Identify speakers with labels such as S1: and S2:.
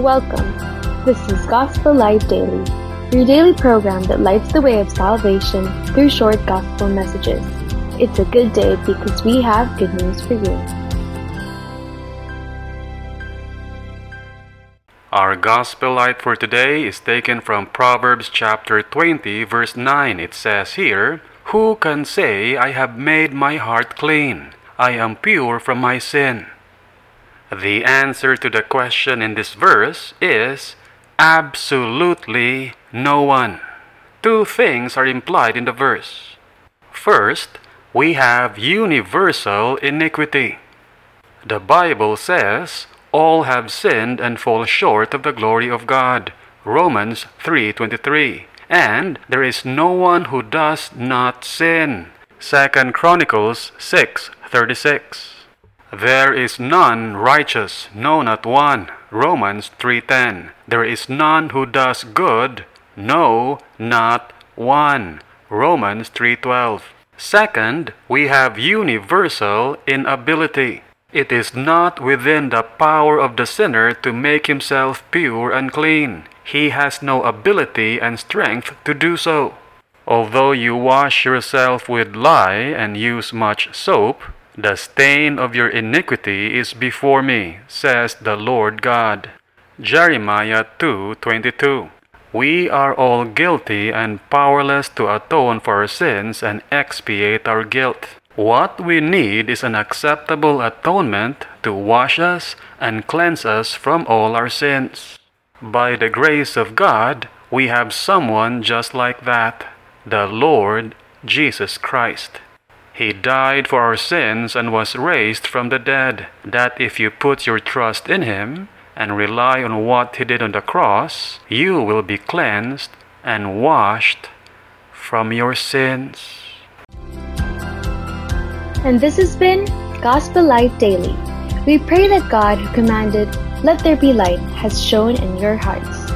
S1: Welcome. This is Gospel Light Daily, your daily program that lights the way of salvation through short gospel messages. It's a good day because we have good news for you.
S2: Our gospel light for today is taken from Proverbs chapter 20, verse 9. It says here, Who can say, I have made my heart clean? I am pure from my sin. The answer to the question in this verse is absolutely no one. Two things are implied in the verse. First, we have universal iniquity. The Bible says, all have sinned and fall short of the glory of God. Romans 3:23. And there is no one who does not sin. 2 Chronicles 6:36. There is none righteous, no not one. Romans 3:10. There is none who does good, no not one. Romans 3:12. Second, we have universal inability. It is not within the power of the sinner to make himself pure and clean. He has no ability and strength to do so. Although you wash yourself with lye and use much soap, the stain of your iniquity is before me, says the Lord God. Jeremiah 2:22. We are all guilty and powerless to atone for our sins and expiate our guilt. What we need is an acceptable atonement to wash us and cleanse us from all our sins. By the grace of God, we have someone just like that the Lord Jesus Christ. He died for our sins and was raised from the dead, that if you put your trust in Him and rely on what He did on the cross, you will be cleansed and washed from your sins.
S1: And this has been Gospel Light Daily. We pray that God, who commanded, Let there be light, has shone in your hearts.